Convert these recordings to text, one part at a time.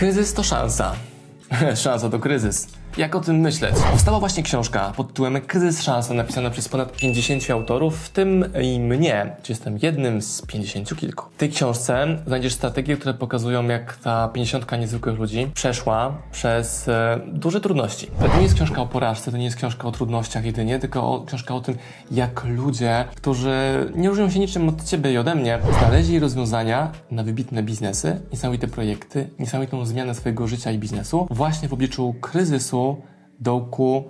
Kryzys to szansa. szansa to kryzys. Jak o tym myśleć? Powstała właśnie książka pod tytułem Kryzys Szansa, napisana przez ponad 50 autorów, w tym i mnie, czy jestem jednym z 50 kilku. W tej książce znajdziesz strategie, które pokazują, jak ta 50 niezwykłych ludzi przeszła przez e, duże trudności. To nie jest książka o porażce, to nie jest książka o trudnościach jedynie, tylko o, książka o tym, jak ludzie, którzy nie różnią się niczym od ciebie i ode mnie, znaleźli rozwiązania na wybitne biznesy, niesamowite projekty, niesamowitą zmianę swojego życia i biznesu, właśnie w obliczu kryzysu dołku,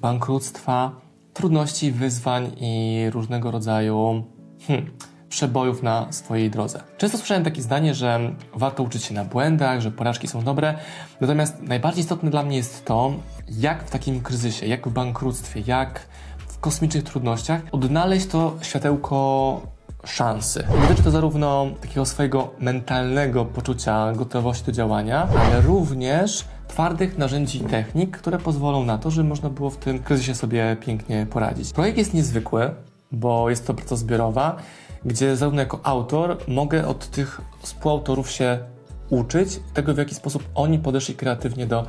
bankructwa, trudności, wyzwań i różnego rodzaju hmm, przebojów na swojej drodze. Często słyszałem takie zdanie, że warto uczyć się na błędach, że porażki są dobre, natomiast najbardziej istotne dla mnie jest to, jak w takim kryzysie, jak w bankructwie, jak w kosmicznych trudnościach odnaleźć to światełko szansy. Dotyczy to zarówno takiego swojego mentalnego poczucia gotowości do działania, ale również twardych narzędzi i technik, które pozwolą na to, żeby można było w tym kryzysie sobie pięknie poradzić. Projekt jest niezwykły, bo jest to praca zbiorowa, gdzie zarówno jako autor mogę od tych współautorów się uczyć tego, w jaki sposób oni podeszli kreatywnie do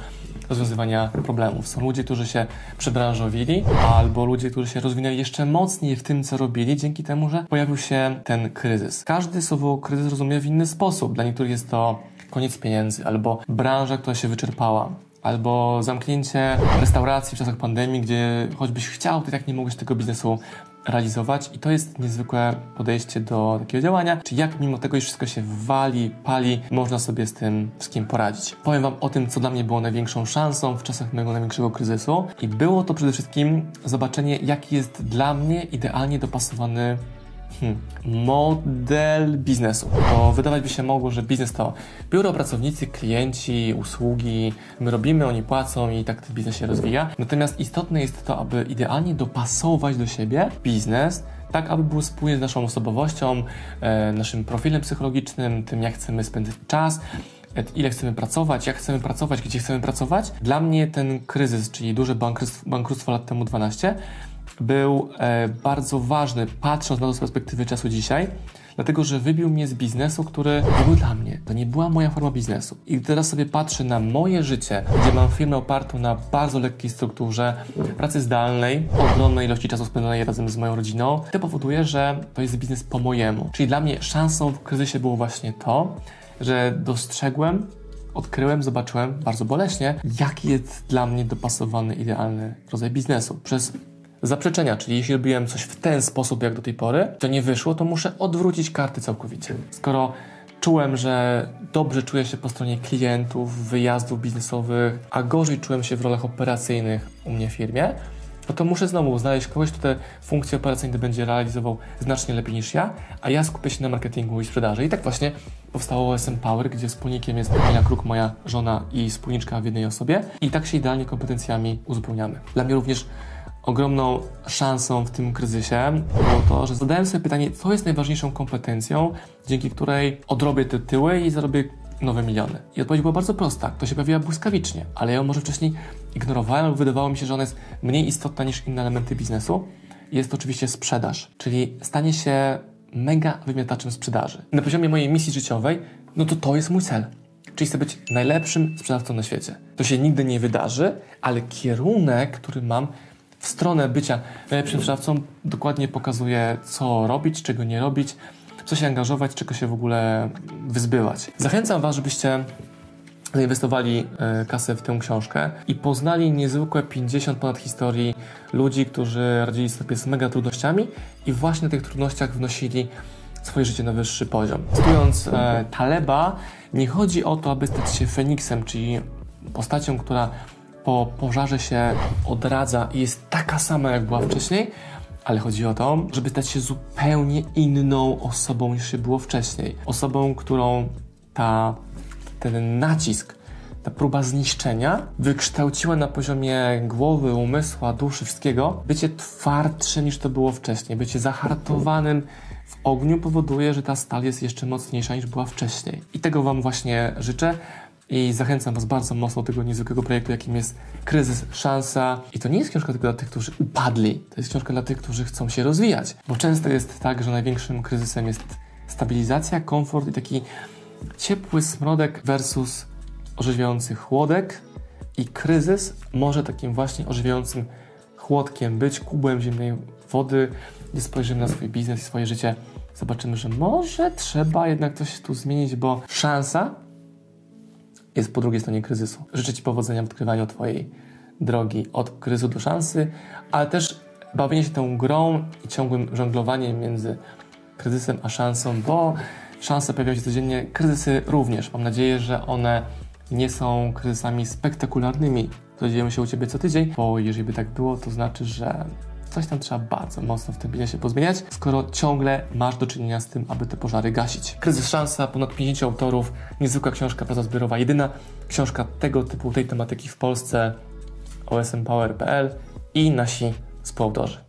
rozwiązywania problemów. Są ludzie, którzy się przebranżowili, albo ludzie, którzy się rozwinęli jeszcze mocniej w tym, co robili, dzięki temu, że pojawił się ten kryzys. Każdy słowo kryzys rozumie w inny sposób. Dla niektórych jest to koniec pieniędzy, albo branża, która się wyczerpała, albo zamknięcie restauracji w czasach pandemii, gdzie choćbyś chciał, to tak nie mogłeś tego biznesu realizować i to jest niezwykłe podejście do takiego działania, czy jak mimo tego, iż wszystko się wali, pali, można sobie z tym wszystkim poradzić. Powiem Wam o tym, co dla mnie było największą szansą w czasach mojego największego kryzysu i było to przede wszystkim zobaczenie, jaki jest dla mnie idealnie dopasowany Hmm. Model biznesu. Bo wydawać by się mogło, że biznes to biuro, pracownicy, klienci, usługi, my robimy, oni płacą i tak ten biznes się rozwija. Natomiast istotne jest to, aby idealnie dopasować do siebie biznes, tak aby był spójny z naszą osobowością, e, naszym profilem psychologicznym, tym jak chcemy spędzać czas, ile chcemy pracować, jak chcemy pracować, gdzie chcemy pracować. Dla mnie ten kryzys, czyli duże bankructwo, bankructwo lat temu 12, był e, bardzo ważny, patrząc na to z perspektywy czasu dzisiaj, dlatego że wybił mnie z biznesu, który nie był dla mnie. To nie była moja forma biznesu. I teraz sobie patrzę na moje życie, gdzie mam firmę opartą na bardzo lekkiej strukturze, pracy zdalnej, ogromnej ilości czasu spędzonej razem z moją rodziną. To powoduje, że to jest biznes po mojemu. Czyli dla mnie szansą w kryzysie było właśnie to, że dostrzegłem, odkryłem, zobaczyłem bardzo boleśnie, jaki jest dla mnie dopasowany, idealny rodzaj biznesu. Przez zaprzeczenia, czyli jeśli robiłem coś w ten sposób jak do tej pory, to nie wyszło, to muszę odwrócić karty całkowicie. Skoro czułem, że dobrze czuję się po stronie klientów, wyjazdów biznesowych, a gorzej czułem się w rolach operacyjnych u mnie w firmie, no to muszę znowu znaleźć kogoś, kto te funkcje operacyjne będzie realizował znacznie lepiej niż ja, a ja skupię się na marketingu i sprzedaży. I tak właśnie powstało OSM Power, gdzie wspólnikiem jest Kamila Kruk, moja żona i wspólniczka w jednej osobie. I tak się idealnie kompetencjami uzupełniamy. Dla mnie również ogromną szansą w tym kryzysie było to, że zadałem sobie pytanie, co jest najważniejszą kompetencją, dzięki której odrobię te tyły i zarobię nowe miliony. I odpowiedź była bardzo prosta. To się pojawiła błyskawicznie, ale ja ją może wcześniej ignorowałem lub wydawało mi się, że ona jest mniej istotna niż inne elementy biznesu. Jest to oczywiście sprzedaż, czyli stanie się mega wymiataczem sprzedaży. Na poziomie mojej misji życiowej, no to to jest mój cel. Czyli chcę być najlepszym sprzedawcą na świecie. To się nigdy nie wydarzy, ale kierunek, który mam, w stronę bycia najlepszym sprzedawcą dokładnie pokazuje, co robić, czego nie robić, co się angażować, czego się w ogóle wyzbywać. Zachęcam Was, żebyście zainwestowali e, kasę w tę książkę i poznali niezwykłe 50 ponad historii ludzi, którzy radzili sobie z mega trudnościami i właśnie na tych trudnościach wnosili swoje życie na wyższy poziom. Cytując e, Taleba, nie chodzi o to, aby stać się Feniksem, czyli postacią, która po pożarze się odradza i jest taka sama, jak była wcześniej, ale chodzi o to, żeby stać się zupełnie inną osobą niż się było wcześniej. Osobą, którą ta, ten nacisk, ta próba zniszczenia wykształciła na poziomie głowy, umysłu, duszy, wszystkiego. Bycie twardszym niż to było wcześniej, bycie zahartowanym w ogniu powoduje, że ta stal jest jeszcze mocniejsza niż była wcześniej. I tego Wam właśnie życzę. I zachęcam Was bardzo mocno do tego niezwykłego projektu, jakim jest Kryzys Szansa. I to nie jest książka tylko dla tych, którzy upadli. To jest książka dla tych, którzy chcą się rozwijać. Bo często jest tak, że największym kryzysem jest stabilizacja, komfort i taki ciepły smrodek versus orzeźwiający chłodek i kryzys może takim właśnie orzeźwiającym chłodkiem być, kubłem zimnej wody, gdzie spojrzymy na swój biznes i swoje życie, zobaczymy, że może trzeba jednak coś tu zmienić, bo szansa jest po drugiej stronie kryzysu. Życzę Ci powodzenia w odkrywaniu Twojej drogi od kryzysu do szansy, ale też bawienie się tą grą i ciągłym żonglowaniem między kryzysem a szansą, bo szanse pojawiają się codziennie, kryzysy również. Mam nadzieję, że one nie są kryzysami spektakularnymi, które dzieją się u Ciebie co tydzień, bo jeżeli by tak było, to znaczy, że coś tam trzeba bardzo mocno w tym biznesie pozmieniać, skoro ciągle masz do czynienia z tym, aby te pożary gasić. Kryzys Szansa, ponad 50 autorów, niezwykła książka, praca zbiorowa, jedyna książka tego typu, tej tematyki w Polsce, osmpower.pl i nasi współautorzy.